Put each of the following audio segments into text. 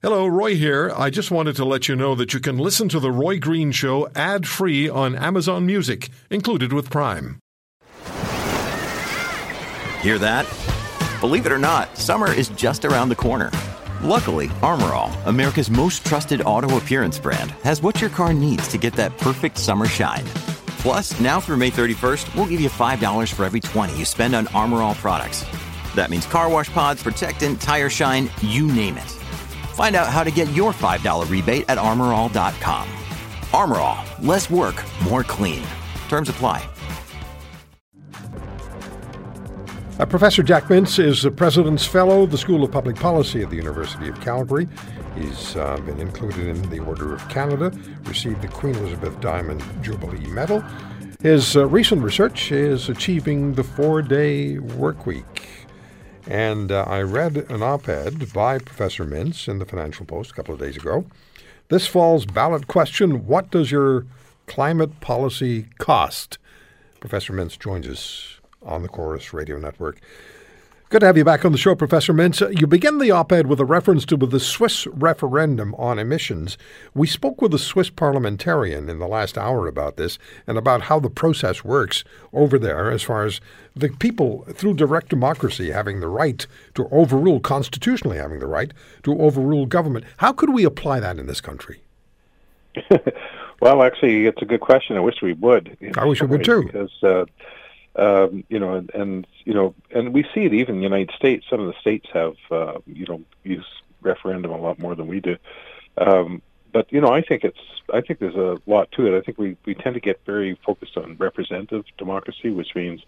Hello, Roy here. I just wanted to let you know that you can listen to The Roy Green Show ad free on Amazon Music, included with Prime. Hear that? Believe it or not, summer is just around the corner. Luckily, Armor All, America's most trusted auto appearance brand, has what your car needs to get that perfect summer shine. Plus, now through May 31st, we'll give you $5 for every 20 you spend on Armor All products. That means car wash pods, protectant, tire shine, you name it. Find out how to get your $5 rebate at armorall.com. Armor All, less work, more clean. Terms apply. Uh, Professor Jack Mintz is the President's Fellow, the School of Public Policy at the University of Calgary. He's uh, been included in the Order of Canada, received the Queen Elizabeth Diamond Jubilee Medal. His uh, recent research is achieving the four day work week. And uh, I read an op ed by Professor Mintz in the Financial Post a couple of days ago. This fall's ballot question What does your climate policy cost? Professor Mintz joins us on the Corus Radio Network. Good to have you back on the show, Professor Mintz. You begin the op ed with a reference to the Swiss referendum on emissions. We spoke with a Swiss parliamentarian in the last hour about this and about how the process works over there as far as the people, through direct democracy, having the right to overrule, constitutionally having the right to overrule government. How could we apply that in this country? well, actually, it's a good question. I wish we would. I wish we would too. Because, uh, um, you know, and, and you know, and we see it even in the United States. Some of the states have, uh, you know, use referendum a lot more than we do. Um, but you know, I think it's, I think there's a lot to it. I think we we tend to get very focused on representative democracy, which means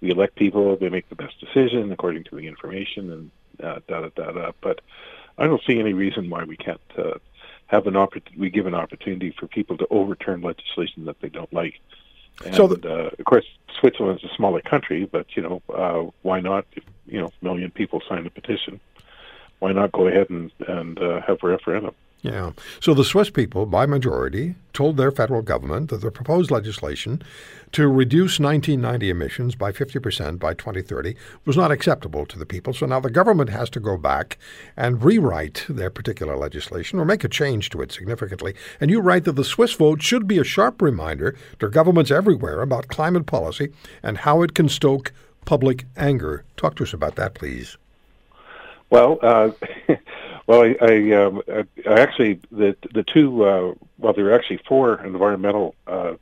we elect people, they make the best decision according to the information, and uh, da da da da. But I don't see any reason why we can't uh, have an opportunity. We give an opportunity for people to overturn legislation that they don't like. And, so, the, uh, of course, Switzerland's a smaller country, but you know, uh, why not? If, you know, a million people sign a petition. Why not go ahead and and uh, have a referendum? Yeah. So the Swiss people, by majority, told their federal government that the proposed legislation to reduce 1990 emissions by 50% by 2030 was not acceptable to the people. So now the government has to go back and rewrite their particular legislation or make a change to it significantly. And you write that the Swiss vote should be a sharp reminder to governments everywhere about climate policy and how it can stoke public anger. Talk to us about that, please. Well, uh, well, I, I, um, I, actually the the two uh, well, there were actually four environmental uh,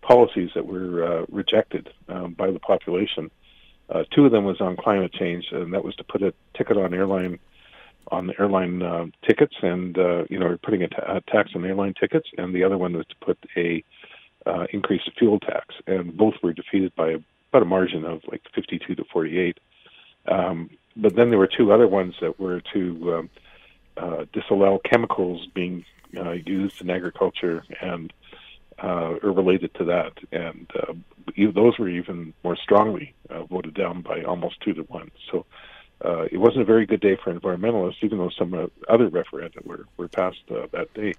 policies that were uh, rejected um, by the population. Uh, two of them was on climate change, and that was to put a ticket on airline on the airline uh, tickets, and uh, you know, putting a, ta- a tax on airline tickets, and the other one was to put a uh, increase fuel tax, and both were defeated by about a margin of like 52 to 48. Um, but then there were two other ones that were to um, disallow chemicals being uh, used in agriculture and uh, or related to that, and uh, those were even more strongly uh, voted down by almost two to one. So uh, it wasn't a very good day for environmentalists, even though some uh, other referenda were were passed uh, that day.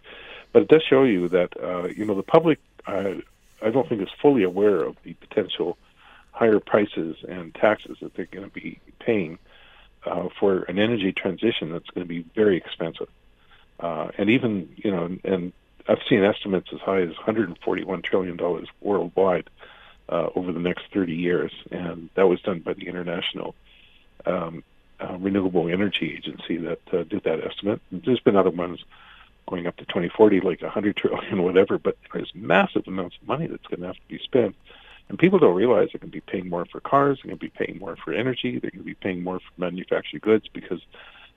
But it does show you that uh, you know the public, uh, I don't think is fully aware of the potential higher prices and taxes that they're going to be paying uh, for an energy transition that's going to be very expensive. Uh, and even, you know, and I've seen estimates as high as 141 trillion dollars worldwide uh, over the next 30 years, and that was done by the International um, uh, Renewable Energy Agency that uh, did that estimate. And there's been other ones going up to 2040, like 100 trillion, whatever. But there's massive amounts of money that's going to have to be spent and people don't realize they're going to be paying more for cars, they're going to be paying more for energy, they're going to be paying more for manufactured goods because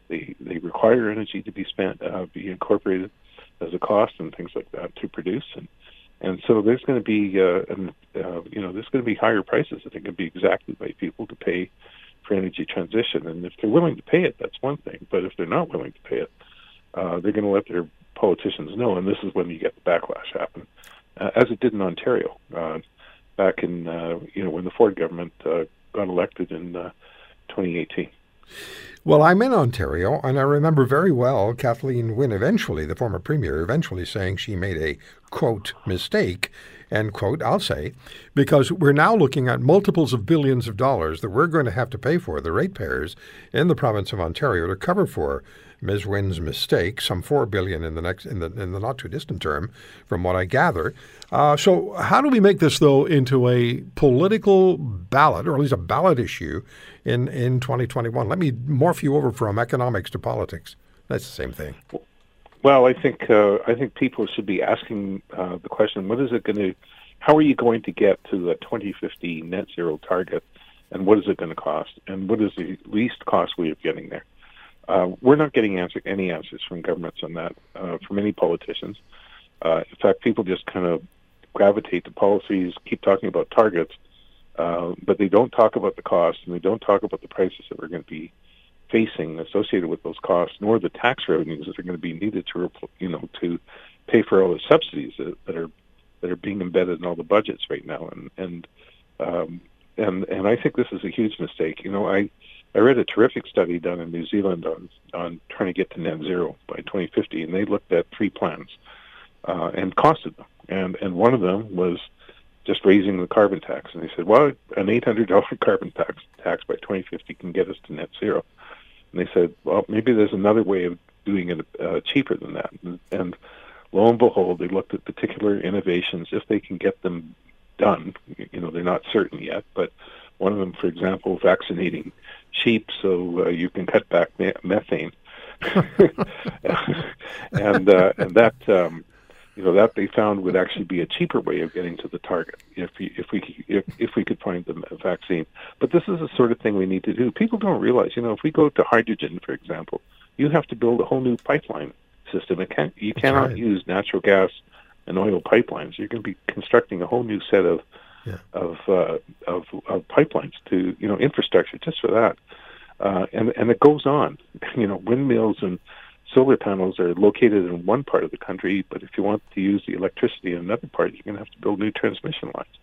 they they require energy to be spent, uh, be incorporated as a cost and things like that to produce. And and so there's going to be uh, an, uh, you know there's going to be higher prices that are going to be exacted by people to pay for energy transition. And if they're willing to pay it, that's one thing. But if they're not willing to pay it, uh, they're going to let their politicians know. And this is when you get the backlash happen, uh, as it did in Ontario. Uh, back in uh, you know when the Ford government uh, got elected in uh, 2018. Well, I'm in Ontario, and I remember very well Kathleen Wynne eventually, the former premier, eventually saying she made a quote mistake end quote, I'll say, because we're now looking at multiples of billions of dollars that we're going to have to pay for, the ratepayers in the province of Ontario, to cover for Ms. Wynne's mistake, some four billion in the next in the in the not too distant term, from what I gather. Uh, so, how do we make this though into a political ballot, or at least a ballot issue, in in 2021? Let me morph you over from economics to politics. That's the same thing. Well, I think uh, I think people should be asking uh, the question: What is it going to? How are you going to get to the 2050 net zero target? And what is it going to cost? And what is the least cost way of getting there? Uh, we're not getting answer, any answers from governments on that, uh, from any politicians. Uh, in fact, people just kind of gravitate to policies, keep talking about targets, uh, but they don't talk about the cost and they don't talk about the prices that we're going to be facing associated with those costs, nor the tax revenues that are going to be needed to, you know, to pay for all the subsidies that, that are that are being embedded in all the budgets right now. And and um, and and I think this is a huge mistake. You know, I I read a terrific study done in New Zealand on on trying to get to net zero by 2050, and they looked at three plans uh, and costed them, and and one of them was just raising the carbon tax, and they said, well, an $800 carbon tax tax by 2050 can get us to net zero, and they said, well, maybe there's another way of doing it uh, cheaper than that, and, and lo and behold, they looked at particular innovations if they can get them done. You know, they're not certain yet, but one of them, for example, vaccinating sheep so uh, you can cut back me- methane, and uh, and that um, you know that they found would actually be a cheaper way of getting to the target if we, if we if if we could find the vaccine. But this is the sort of thing we need to do. People don't realize, you know, if we go to hydrogen, for example, you have to build a whole new pipeline system. It can't you cannot right. use natural gas and oil pipelines. You're going to be constructing a whole new set of yeah. of, uh, of of pipelines to you know infrastructure just for that, uh, and and it goes on. You know, windmills and solar panels are located in one part of the country, but if you want to use the electricity in another part, you're going to have to build new transmission lines,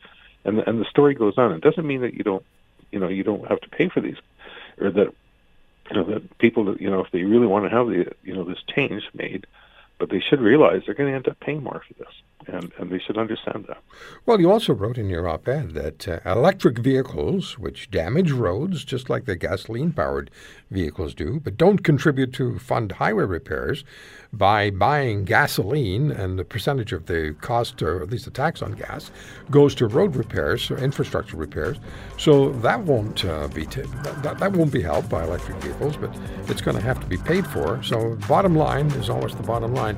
and and the story goes on. It doesn't mean that you don't you know you don't have to pay for these, or that you know that people that you know if they really want to have the you know this change made, but they should realize they're going to end up paying more for this and, and they should understand that. Well, you also wrote in your op ed that uh, electric vehicles, which damage roads just like the gasoline powered vehicles do, but don't contribute to fund highway repairs by buying gasoline and the percentage of the cost, or at least the tax on gas, goes to road repairs, or infrastructure repairs. So that won't uh, be t- that, that won't be helped by electric vehicles, but it's going to have to be paid for. So bottom line is always the bottom line.